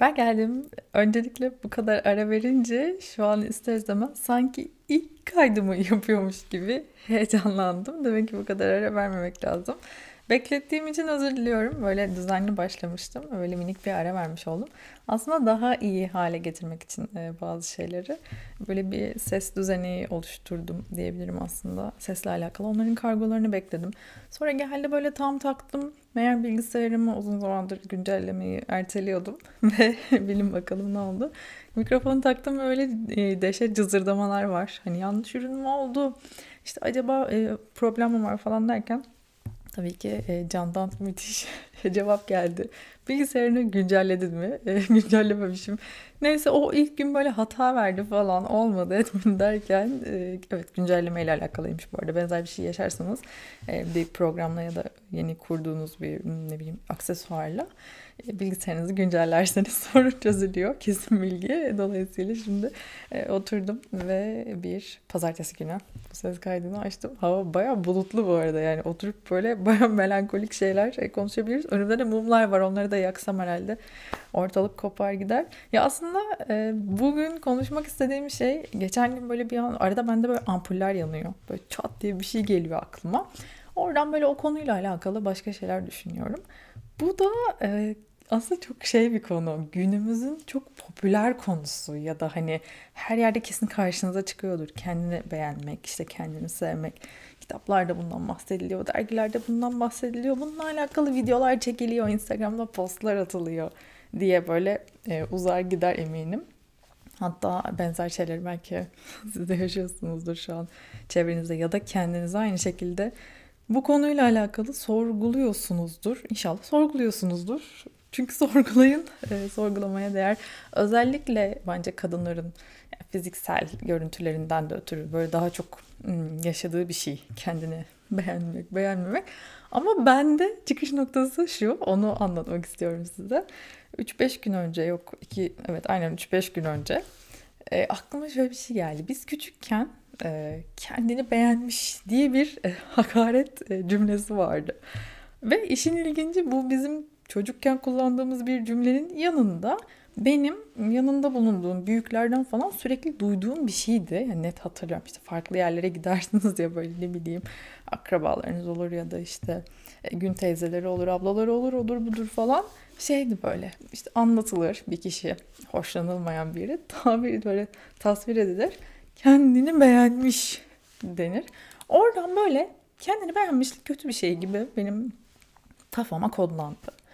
Ben geldim. Öncelikle bu kadar ara verince şu an ister istemez sanki ilk kaydımı yapıyormuş gibi heyecanlandım. Demek ki bu kadar ara vermemek lazım. Beklettiğim için özür diliyorum. Böyle düzenli başlamıştım. Böyle minik bir ara vermiş oldum. Aslında daha iyi hale getirmek için e, bazı şeyleri böyle bir ses düzeni oluşturdum diyebilirim aslında. Sesle alakalı. Onların kargolarını bekledim. Sonra geldi böyle tam taktım. Meğer bilgisayarımı uzun zamandır güncellemeyi erteliyordum. Ve bilin bakalım ne oldu. Mikrofonu taktım öyle e, dehşet cızırdamalar var. Hani yanlış ürün mü oldu? İşte acaba e, problem mi var falan derken Tabii ki e, Can'dan müthiş cevap geldi. Bilgisayarını güncelledin mi? E, güncellememişim. Neyse o ilk gün böyle hata verdi falan olmadı etmedi derken e, evet güncelleme ile alakalıymış bu arada. Benzer bir şey yaşarsanız e, bir programla ya da yeni kurduğunuz bir ne bileyim aksesuarla e, bilgisayarınızı güncellerseniz sorun çözülüyor. Kesin bilgi. Dolayısıyla şimdi e, oturdum ve bir pazartesi günü bu ses kaydını açtım. Hava baya bulutlu bu arada yani oturup böyle baya melankolik şeyler konuşabiliriz. Önümde de mumlar var onları da yaksam herhalde ortalık kopar gider. Ya aslında e, bugün konuşmak istediğim şey geçen gün böyle bir an arada bende böyle ampuller yanıyor. Böyle çat diye bir şey geliyor aklıma. Oradan böyle o konuyla alakalı başka şeyler düşünüyorum. Bu da e, aslında çok şey bir konu. Günümüzün çok popüler konusu ya da hani her yerde kesin karşınıza çıkıyordur. Kendini beğenmek, işte kendini sevmek. Kitaplarda bundan bahsediliyor, dergilerde bundan bahsediliyor. Bununla alakalı videolar çekiliyor, Instagram'da postlar atılıyor diye böyle e, uzar gider eminim. Hatta benzer şeyleri belki siz de yaşıyorsunuzdur şu an çevrenizde ya da kendinize aynı şekilde bu konuyla alakalı sorguluyorsunuzdur. İnşallah sorguluyorsunuzdur. Çünkü sorgulayın, e, sorgulamaya değer. Özellikle bence kadınların fiziksel görüntülerinden de ötürü böyle daha çok hmm, yaşadığı bir şey. Kendini beğenmek, beğenmemek. Ama bende çıkış noktası şu, onu anlatmak istiyorum size. 3-5 gün önce yok, iki evet aynen 3-5 gün önce e, aklıma şöyle bir şey geldi. Biz küçükken e, kendini beğenmiş diye bir e, hakaret e, cümlesi vardı. Ve işin ilginci bu bizim çocukken kullandığımız bir cümlenin yanında benim yanında bulunduğum büyüklerden falan sürekli duyduğum bir şeydi. Yani net hatırlıyorum işte farklı yerlere gidersiniz ya böyle ne bileyim akrabalarınız olur ya da işte e, gün teyzeleri olur, ablaları olur, olur budur falan. Şeydi böyle işte anlatılır bir kişi hoşlanılmayan biri tabiri böyle tasvir edilir. Kendini beğenmiş denir. Oradan böyle kendini beğenmişlik kötü bir şey gibi benim kafama kodlandı.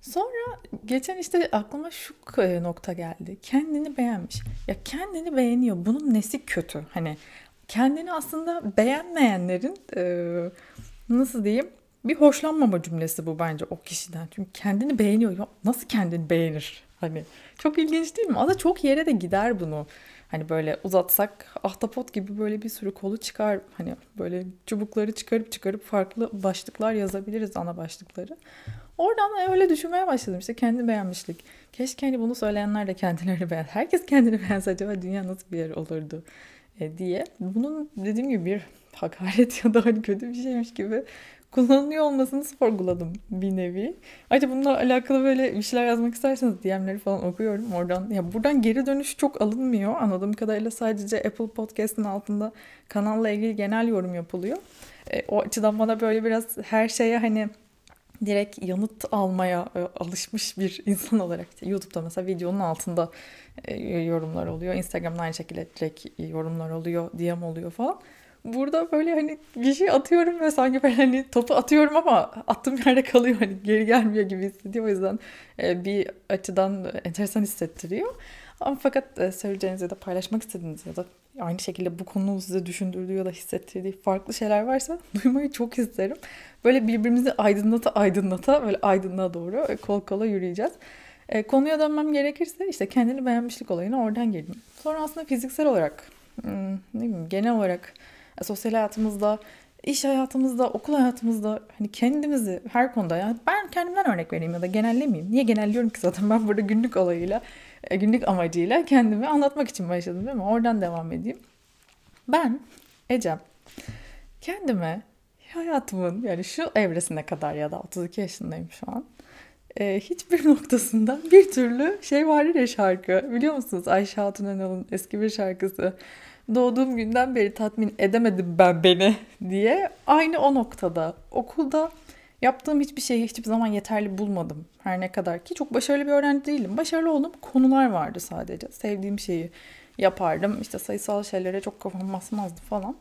Sonra geçen işte aklıma şu nokta geldi. Kendini beğenmiş. Ya kendini beğeniyor. Bunun nesi kötü? Hani kendini aslında beğenmeyenlerin e, nasıl diyeyim bir hoşlanmama cümlesi bu bence o kişiden. Çünkü kendini beğeniyor. Nasıl kendini beğenir? Hani çok ilginç değil mi? Aslında çok yere de gider bunu. Hani böyle uzatsak ahtapot gibi böyle bir sürü kolu çıkar. Hani böyle çubukları çıkarıp çıkarıp farklı başlıklar yazabiliriz ana başlıkları. Oradan öyle düşünmeye başladım işte kendi beğenmişlik. Keşke hani bunu söyleyenler de kendilerini beğen. Herkes kendini beğense acaba dünya nasıl bir yer olurdu e, diye. Bunun dediğim gibi bir hakaret ya da hani kötü bir şeymiş gibi kullanılıyor olmasını sorguladım bir nevi. Ayrıca bununla alakalı böyle bir şeyler yazmak isterseniz DM'leri falan okuyorum oradan. Ya buradan geri dönüş çok alınmıyor. Anladığım kadarıyla sadece Apple Podcast'ın altında kanalla ilgili genel yorum yapılıyor. E, o açıdan bana böyle biraz her şeye hani direkt yanıt almaya e, alışmış bir insan olarak YouTube'da mesela videonun altında e, yorumlar oluyor. Instagram'da aynı şekilde direkt yorumlar oluyor, DM oluyor falan. Burada böyle hani bir şey atıyorum ve sanki ben hani topu atıyorum ama attığım yerde kalıyor hani geri gelmiyor gibi hissediyor. O yüzden e, bir açıdan enteresan hissettiriyor. Ama fakat e, söyleyeceğiniz ya da paylaşmak istediğiniz ya da aynı şekilde bu konu size düşündürdüğü ya da hissettirdiği farklı şeyler varsa duymayı çok isterim. Böyle birbirimizi aydınlata aydınlata böyle aydınlığa doğru e, kol kola yürüyeceğiz. Konuya dönmem gerekirse işte kendini beğenmişlik olayına oradan geldim. Sonra aslında fiziksel olarak hmm, ne bileyim, genel olarak sosyal hayatımızda iş hayatımızda, okul hayatımızda hani kendimizi her konuda yani ben kendimden örnek vereyim ya da genellemeyeyim. Niye genelliyorum ki zaten ben burada günlük olayıyla, e, günlük amacıyla kendimi anlatmak için başladım değil mi? Oradan devam edeyim. Ben Ecem kendime hayatımın yani şu evresine kadar ya da 32 yaşındayım şu an. e, hiçbir noktasında bir türlü şey vardır ya şarkı. Biliyor musunuz? Ayşe Hatun Önal'ın eski bir şarkısı. Doğduğum günden beri tatmin edemedim ben beni diye. Aynı o noktada. Okulda yaptığım hiçbir şeyi hiçbir zaman yeterli bulmadım. Her ne kadar ki çok başarılı bir öğrenci değilim. Başarılı olduğum konular vardı sadece. Sevdiğim şeyi yapardım. İşte sayısal şeylere çok kafam basmazdı falan.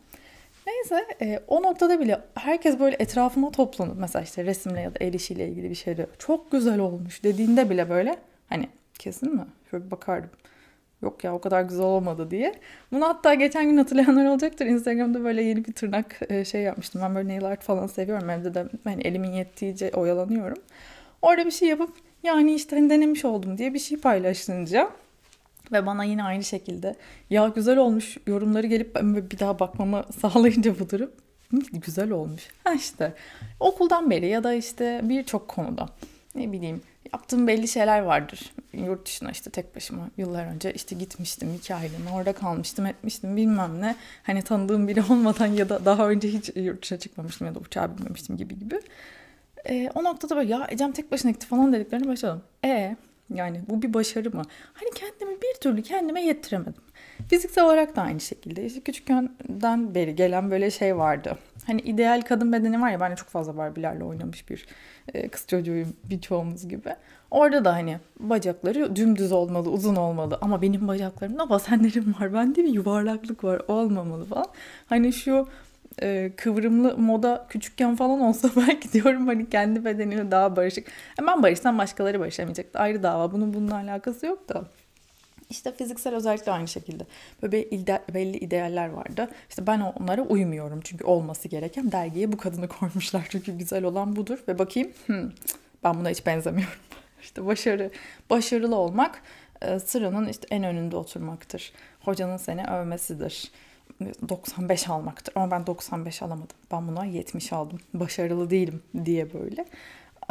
Neyse e, o noktada bile herkes böyle etrafıma toplanıp mesela işte resimle ya da el işiyle ilgili bir şeyde çok güzel olmuş dediğinde bile böyle hani kesin mi? Şöyle bakardım. Yok ya o kadar güzel olmadı diye. Bunu hatta geçen gün hatırlayanlar olacaktır. Instagram'da böyle yeni bir tırnak e, şey yapmıştım. Ben böyle nail art falan seviyorum. Evde de hani elimin yettiğince oyalanıyorum. Orada bir şey yapıp yani işte hani denemiş oldum diye bir şey paylaşınca ve bana yine aynı şekilde ya güzel olmuş yorumları gelip bir daha bakmamı sağlayınca bu durum güzel olmuş. Ha işte okuldan beri ya da işte birçok konuda ne bileyim yaptığım belli şeyler vardır. Yurt dışına işte tek başıma yıllar önce işte gitmiştim aylığına orada kalmıştım etmiştim bilmem ne. Hani tanıdığım biri olmadan ya da daha önce hiç yurt dışına çıkmamıştım ya da uçağa binmemiştim gibi gibi. E, o noktada böyle ya Ecem tek başına gitti falan dediklerini başladım. E yani bu bir başarı mı? Hani kendimi bir türlü kendime yettiremedim. Fiziksel olarak da aynı şekilde. İşte küçükkenden beri gelen böyle şey vardı. Hani ideal kadın bedeni var ya ben de çok fazla Barbie'lerle oynamış bir e, kız çocuğuyum birçoğumuz gibi. Orada da hani bacakları dümdüz olmalı, uzun olmalı. Ama benim bacaklarımda basenlerim var. Bende bir yuvarlaklık var. Olmamalı falan. Hani şu e, kıvrımlı moda küçükken falan olsa belki diyorum hani kendi bedeniyle daha barışık. Hemen barışsam başkaları barışamayacaktı. Ayrı dava. Bunun bununla alakası yok da. İşte fiziksel özellikle aynı şekilde. Böyle ide, belli idealler vardı. İşte ben onlara uymuyorum. Çünkü olması gereken dergiye bu kadını koymuşlar. Çünkü güzel olan budur. Ve bakayım hmm, ben buna hiç benzemiyorum. İşte başarı, başarılı olmak e, sıranın işte en önünde oturmaktır. Hocanın seni övmesidir 95 almaktır. Ama ben 95 alamadım. Ben buna 70 aldım. Başarılı değilim diye böyle.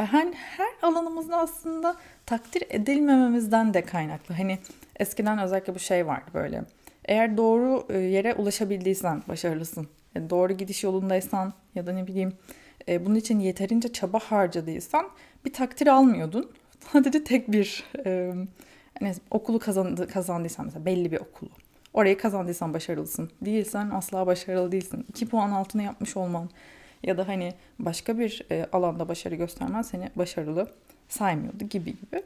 Hani her alanımızda aslında takdir edilmememizden de kaynaklı. Hani eskiden özellikle bu şey vardı böyle. Eğer doğru e, yere ulaşabildiysen başarılısın. Yani doğru gidiş yolundaysan ya da ne bileyim e, bunun için yeterince çaba harcadıysan bir takdir almıyordun. Sadece tek bir e, hani okulu kazandı, kazandıysan mesela belli bir okulu Orayı kazandıysan başarılısın. Değilsen asla başarılı değilsin. 2 puan altına yapmış olman ya da hani başka bir e, alanda başarı göstermen seni başarılı saymıyordu gibi gibi.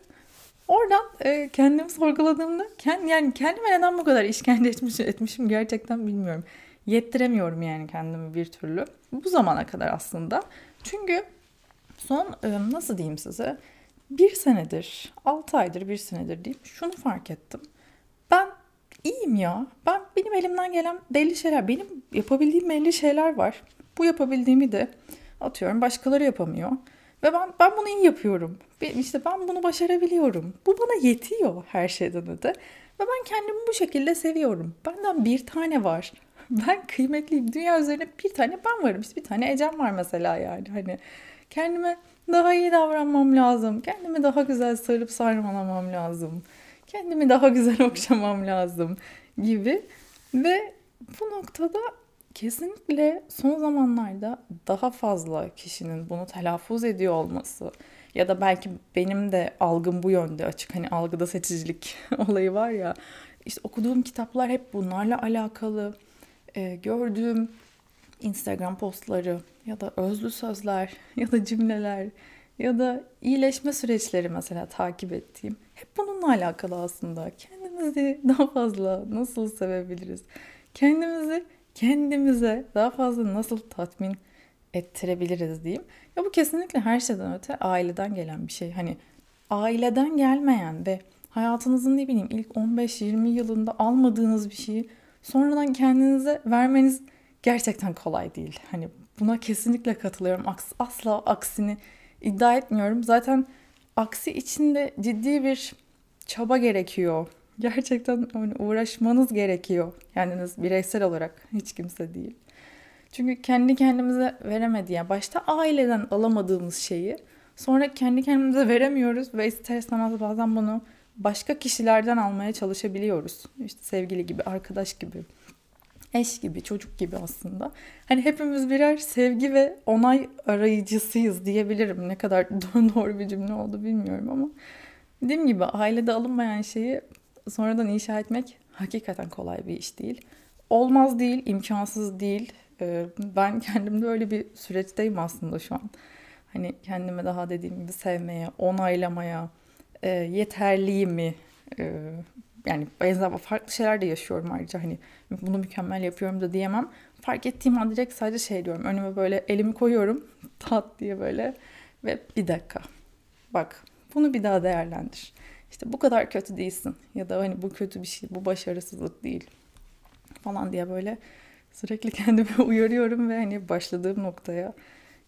Oradan e, kendimi sorguladığımda kend, yani kendime neden bu kadar işkence etmiş, etmişim gerçekten bilmiyorum. Yettiremiyorum yani kendimi bir türlü. Bu zamana kadar aslında. Çünkü son e, nasıl diyeyim size bir senedir, altı aydır bir senedir diyeyim şunu fark ettim. Ben iyiyim ya. Ben benim elimden gelen belli şeyler, benim yapabildiğim belli şeyler var. Bu yapabildiğimi de atıyorum başkaları yapamıyor. Ve ben ben bunu iyi yapıyorum. İşte ben bunu başarabiliyorum. Bu bana yetiyor her şeyden öte. Ve ben kendimi bu şekilde seviyorum. Benden bir tane var. Ben kıymetliyim. Dünya üzerinde bir tane ben varım. İşte bir tane Ecem var mesela yani. Hani kendime daha iyi davranmam lazım. Kendimi daha güzel sarıp sarmalamam lazım kendimi daha güzel okşamam lazım gibi. Ve bu noktada kesinlikle son zamanlarda daha fazla kişinin bunu telaffuz ediyor olması ya da belki benim de algım bu yönde açık. Hani algıda seçicilik olayı var ya. İşte okuduğum kitaplar hep bunlarla alakalı. E, gördüğüm Instagram postları ya da özlü sözler ya da cümleler ya da iyileşme süreçleri mesela takip ettiğim hep bununla alakalı aslında. Kendimizi daha fazla nasıl sevebiliriz? Kendimizi kendimize daha fazla nasıl tatmin ettirebiliriz diyeyim. Ya bu kesinlikle her şeyden öte aileden gelen bir şey. Hani aileden gelmeyen ve hayatınızın ne bileyim ilk 15-20 yılında almadığınız bir şeyi sonradan kendinize vermeniz gerçekten kolay değil. Hani buna kesinlikle katılıyorum. Asla aksini iddia etmiyorum. Zaten aksi içinde ciddi bir çaba gerekiyor. Gerçekten uğraşmanız gerekiyor. Kendiniz bireysel olarak hiç kimse değil. Çünkü kendi kendimize veremedi ya. Başta aileden alamadığımız şeyi sonra kendi kendimize veremiyoruz ve ister istemez bazen bunu başka kişilerden almaya çalışabiliyoruz. İşte sevgili gibi, arkadaş gibi, eş gibi, çocuk gibi aslında. Hani hepimiz birer sevgi ve onay arayıcısıyız diyebilirim. Ne kadar doğru bir cümle oldu bilmiyorum ama dediğim gibi ailede alınmayan şeyi sonradan inşa etmek hakikaten kolay bir iş değil. Olmaz değil, imkansız değil. Ee, ben kendimde öyle bir süreçteyim aslında şu an. Hani kendime daha dediğim gibi sevmeye, onaylamaya, e, yeterliyimi e, yani benzer farklı şeyler de yaşıyorum ayrıca hani bunu mükemmel yapıyorum da diyemem. Fark ettiğim an direkt sadece şey diyorum. Önüme böyle elimi koyuyorum tat diye böyle ve bir dakika bak bunu bir daha değerlendir. İşte bu kadar kötü değilsin ya da hani bu kötü bir şey bu başarısızlık değil falan diye böyle sürekli kendimi uyarıyorum ve hani başladığım noktaya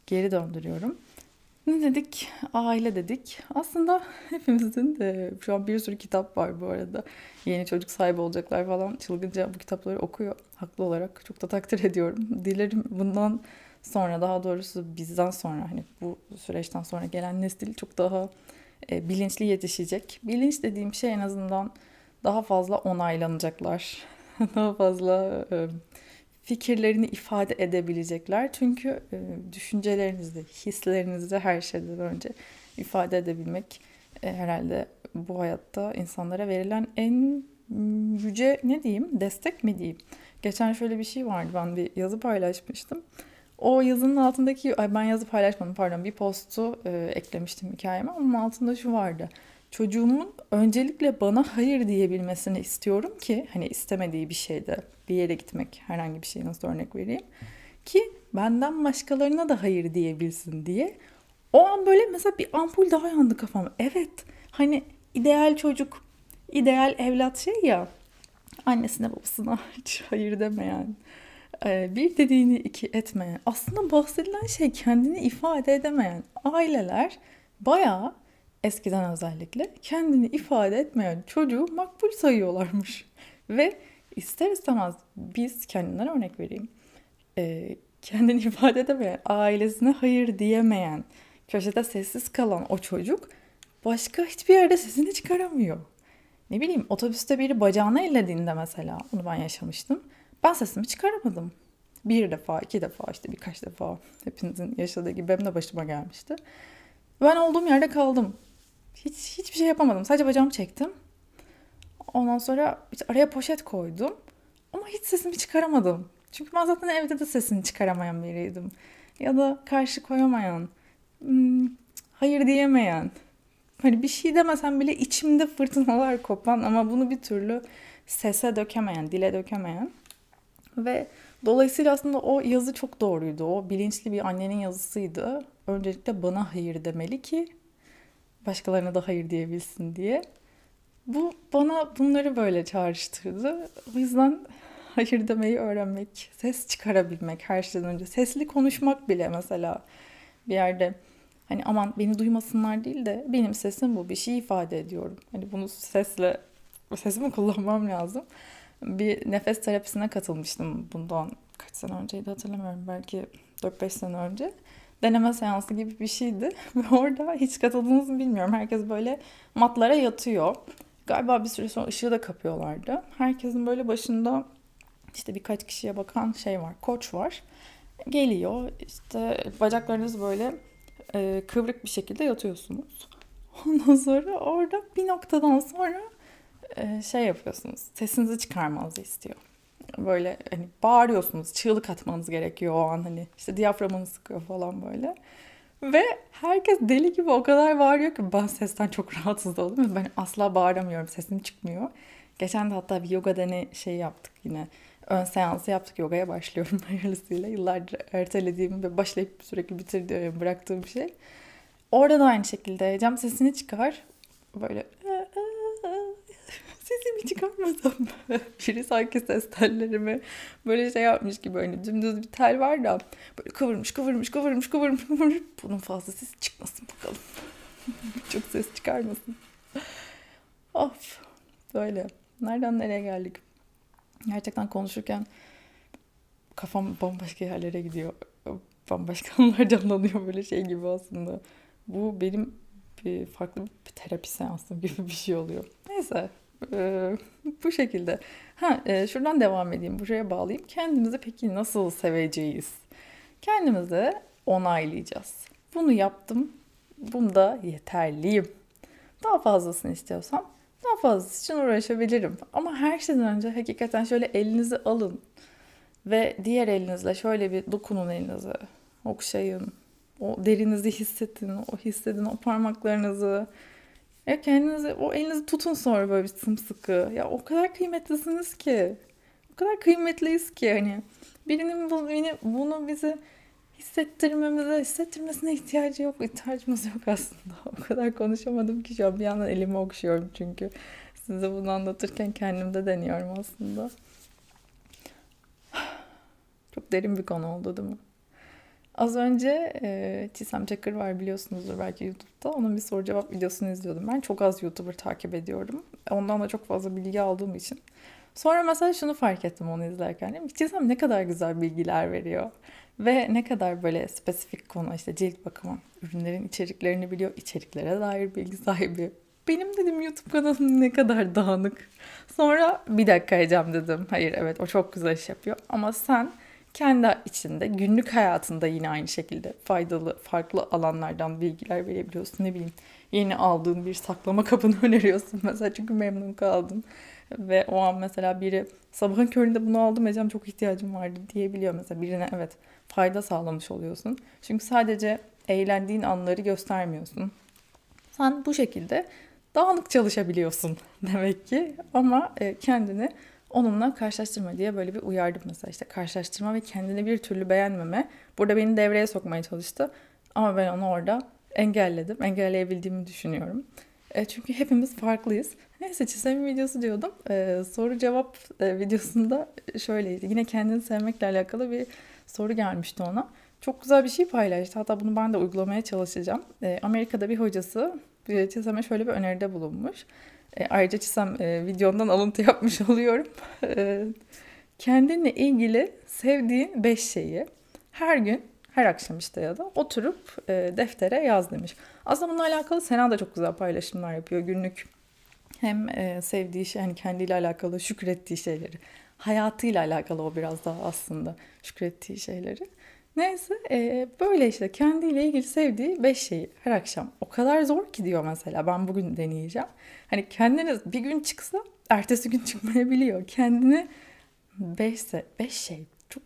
geri döndürüyorum. Ne dedik? Aile dedik. Aslında hepimizin de şu an bir sürü kitap var bu arada. Yeni çocuk sahibi olacaklar falan çılgınca bu kitapları okuyor. Haklı olarak çok da takdir ediyorum. Dilerim bundan sonra daha doğrusu bizden sonra hani bu süreçten sonra gelen nesil çok daha e, bilinçli yetişecek. Bilinç dediğim şey en azından daha fazla onaylanacaklar. daha fazla e, fikirlerini ifade edebilecekler. Çünkü e, düşüncelerinizi, hislerinizi her şeyden önce ifade edebilmek e, herhalde bu hayatta insanlara verilen en yüce ne diyeyim, destek mi diyeyim. Geçen şöyle bir şey vardı, ben bir yazı paylaşmıştım. O yazının altındaki, ay ben yazı paylaşmadım pardon, bir postu e, eklemiştim hikayeme. Onun altında şu vardı çocuğumun öncelikle bana hayır diyebilmesini istiyorum ki hani istemediği bir şeyde bir yere gitmek herhangi bir şey nasıl örnek vereyim ki benden başkalarına da hayır diyebilsin diye. O an böyle mesela bir ampul daha yandı kafam. Evet hani ideal çocuk, ideal evlat şey ya annesine babasına hiç hayır demeyen, e, bir dediğini iki etmeyen, aslında bahsedilen şey kendini ifade edemeyen aileler bayağı eskiden özellikle kendini ifade etmeyen çocuğu makbul sayıyorlarmış. Ve ister istemez biz kendinden örnek vereyim. E, kendini ifade edemeyen, ailesine hayır diyemeyen, köşede sessiz kalan o çocuk başka hiçbir yerde sesini çıkaramıyor. Ne bileyim otobüste biri bacağını ellediğinde mesela, bunu ben yaşamıştım. Ben sesimi çıkaramadım. Bir defa, iki defa işte birkaç defa hepinizin yaşadığı gibi benim de başıma gelmişti. Ben olduğum yerde kaldım. Hiç hiçbir şey yapamadım. Sadece bacağımı çektim. Ondan sonra işte araya poşet koydum. Ama hiç sesimi çıkaramadım. Çünkü ben zaten evde de sesini çıkaramayan biriydim. Ya da karşı koyamayan, hmm, hayır diyemeyen. Hani bir şey demesem bile içimde fırtınalar kopan ama bunu bir türlü sese dökemeyen, dile dökemeyen. Ve dolayısıyla aslında o yazı çok doğruydu. O bilinçli bir annenin yazısıydı. Öncelikle bana hayır demeli ki başkalarına da hayır diyebilsin diye. Bu bana bunları böyle çağrıştırdı. O yüzden hayır demeyi öğrenmek, ses çıkarabilmek her şeyden önce. Sesli konuşmak bile mesela bir yerde hani aman beni duymasınlar değil de benim sesim bu bir şey ifade ediyorum. Hani bunu sesle sesimi kullanmam lazım. Bir nefes terapisine katılmıştım bundan kaç sene önceydi hatırlamıyorum belki 4-5 sene önce deneme seansı gibi bir şeydi. Ve orada hiç katıldınız mı bilmiyorum. Herkes böyle matlara yatıyor. Galiba bir süre sonra ışığı da kapıyorlardı. Herkesin böyle başında işte birkaç kişiye bakan şey var. Koç var. Geliyor işte bacaklarınız böyle e, kıvrık bir şekilde yatıyorsunuz. Ondan sonra orada bir noktadan sonra şey yapıyorsunuz. Sesinizi çıkarmanızı istiyor böyle hani bağırıyorsunuz, çığlık atmanız gerekiyor o an hani işte diyaframını sıkıyor falan böyle. Ve herkes deli gibi o kadar bağırıyor ki ben sesten çok rahatsız oldum ben asla bağıramıyorum, sesim çıkmıyor. Geçen de hatta bir yoga dene şey yaptık yine. Ön seansı yaptık yogaya başlıyorum hayırlısıyla. Yıllardır ertelediğim ve başlayıp sürekli bitirdiğim, bıraktığım şey. Orada da aynı şekilde cam sesini çıkar. Böyle sesimi çıkarmasam biri sanki ses tellerimi böyle şey yapmış gibi hani dümdüz bir tel var da böyle kıvırmış kıvırmış kıvırmış kıvırmış kıvırmış. Bunun fazla ses çıkmasın bakalım. Çok ses çıkarmasın. Of böyle. Nereden nereye geldik? Gerçekten konuşurken kafam bambaşka yerlere gidiyor. Bambaşka anlar canlanıyor böyle şey gibi aslında. Bu benim bir farklı bir terapi seansım gibi bir şey oluyor. Neyse Ee, bu şekilde. Ha, e, şuradan devam edeyim. Buraya bağlayayım. Kendimizi peki nasıl seveceğiz? Kendimizi onaylayacağız. Bunu yaptım. Bunda yeterliyim. Daha fazlasını istiyorsam daha fazlası için uğraşabilirim. Ama her şeyden önce hakikaten şöyle elinizi alın ve diğer elinizle şöyle bir dokunun elinize. Okşayın. O derinizi hissedin. O hissedin o parmaklarınızı. Ya kendinizi, o elinizi tutun sonra böyle bir sımsıkı. Ya o kadar kıymetlisiniz ki. O kadar kıymetliyiz ki hani. Birinin bunu, bunu bize hissettirmemize, hissettirmesine ihtiyacı yok. İhtiyacımız yok aslında. O kadar konuşamadım ki şu an bir yandan elimi okşuyorum çünkü. Size bunu anlatırken kendimde deniyorum aslında. Çok derin bir konu oldu değil mi? Az önce e, Çisem Çakır var biliyorsunuzdur belki YouTube'da. Onun bir soru cevap videosunu izliyordum. Ben çok az YouTuber takip ediyorum. Ondan da çok fazla bilgi aldığım için. Sonra mesela şunu fark ettim onu izlerken. Çisem ne kadar güzel bilgiler veriyor. Ve ne kadar böyle spesifik konu işte cilt bakımı, ürünlerin içeriklerini biliyor, içeriklere dair bilgi sahibi. Benim dedim YouTube kanalım ne kadar dağınık. Sonra bir dakika Ecem dedim. Hayır evet o çok güzel iş yapıyor. Ama sen kendi içinde günlük hayatında yine aynı şekilde faydalı farklı alanlardan bilgiler verebiliyorsun. Ne bileyim yeni aldığın bir saklama kabını öneriyorsun mesela çünkü memnun kaldın. Ve o an mesela biri sabahın köründe bunu aldım Ecem çok ihtiyacım vardı diyebiliyor mesela birine evet fayda sağlamış oluyorsun. Çünkü sadece eğlendiğin anları göstermiyorsun. Sen bu şekilde dağınık çalışabiliyorsun demek ki ama e, kendini onunla karşılaştırma diye böyle bir uyardım mesela işte karşılaştırma ve kendini bir türlü beğenmeme. Burada beni devreye sokmaya çalıştı ama ben onu orada engelledim. Engelleyebildiğimi düşünüyorum. E, çünkü hepimiz farklıyız. Neyse çizim videosu diyordum. E, soru cevap e, videosunda şöyleydi. Yine kendini sevmekle alakalı bir soru gelmişti ona. Çok güzel bir şey paylaştı. Hatta bunu ben de uygulamaya çalışacağım. E, Amerika'da bir hocası bir Çizem'e şöyle bir öneride bulunmuş. E, ayrıca Çizem e, videondan alıntı yapmış oluyorum. E, kendinle ilgili sevdiğin 5 şeyi her gün her akşam işte ya da oturup e, deftere yaz demiş. Aslında bununla alakalı Sena da çok güzel paylaşımlar yapıyor günlük. Hem e, sevdiği şey, hani kendiyle alakalı şükrettiği şeyleri, hayatıyla alakalı o biraz daha aslında şükrettiği şeyleri. Neyse e, böyle işte kendiyle ilgili sevdiği 5 şeyi her akşam. O kadar zor ki diyor mesela ben bugün deneyeceğim. Hani kendiniz bir gün çıksa ertesi gün çıkmayabiliyor. Kendini 5 5 şey çok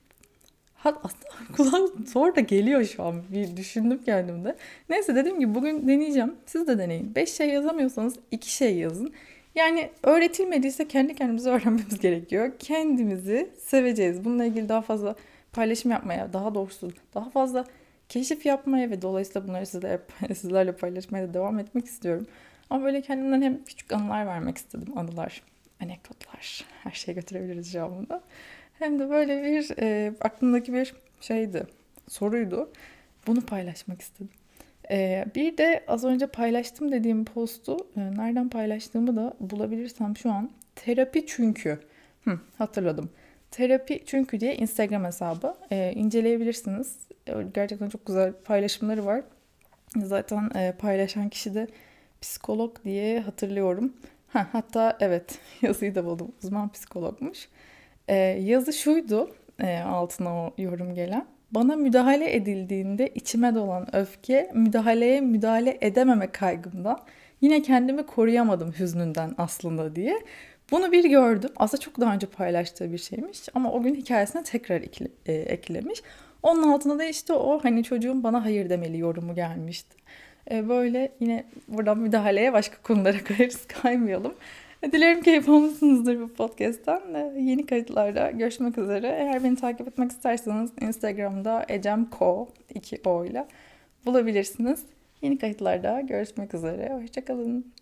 aslında kulağa zor da geliyor şu an. Bir düşündüm kendimde. Neyse dediğim gibi bugün deneyeceğim. Siz de deneyin. 5 şey yazamıyorsanız 2 şey yazın. Yani öğretilmediyse kendi kendimize öğrenmemiz gerekiyor. Kendimizi seveceğiz. Bununla ilgili daha fazla paylaşım yapmaya, daha doğrusu daha fazla keşif yapmaya ve dolayısıyla bunları sizlerle, sizlerle paylaşmaya da devam etmek istiyorum. Ama böyle kendimden hem küçük anılar vermek istedim. Anılar, anekdotlar, her şeye götürebiliriz cevabında. Hem de böyle bir e, aklımdaki bir şeydi, soruydu. Bunu paylaşmak istedim. E, bir de az önce paylaştım dediğim postu e, nereden paylaştığımı da bulabilirsem şu an. Terapi çünkü. Hı, hatırladım. Terapi çünkü diye Instagram hesabı. E, inceleyebilirsiniz. E, gerçekten çok güzel paylaşımları var. Zaten e, paylaşan kişi de psikolog diye hatırlıyorum. Ha, hatta evet yazıyı da buldum. Uzman psikologmuş. E, yazı şuydu e, altına o yorum gelen. Bana müdahale edildiğinde içime dolan öfke, müdahaleye müdahale edememe kaygımdan yine kendimi koruyamadım hüznünden aslında diye. Bunu bir gördüm. Aslında çok daha önce paylaştığı bir şeymiş ama o gün hikayesine tekrar ekle, e, eklemiş. Onun altında da işte o hani çocuğum bana hayır demeli yorumu gelmişti. E, böyle yine buradan müdahaleye başka konulara kayarız kaymayalım. Dilerim keyif almışsınızdır bu podcast'ten. E, yeni kayıtlarda görüşmek üzere. Eğer beni takip etmek isterseniz Instagram'da ecemko 2 o ile bulabilirsiniz. Yeni kayıtlarda görüşmek üzere. Hoşçakalın.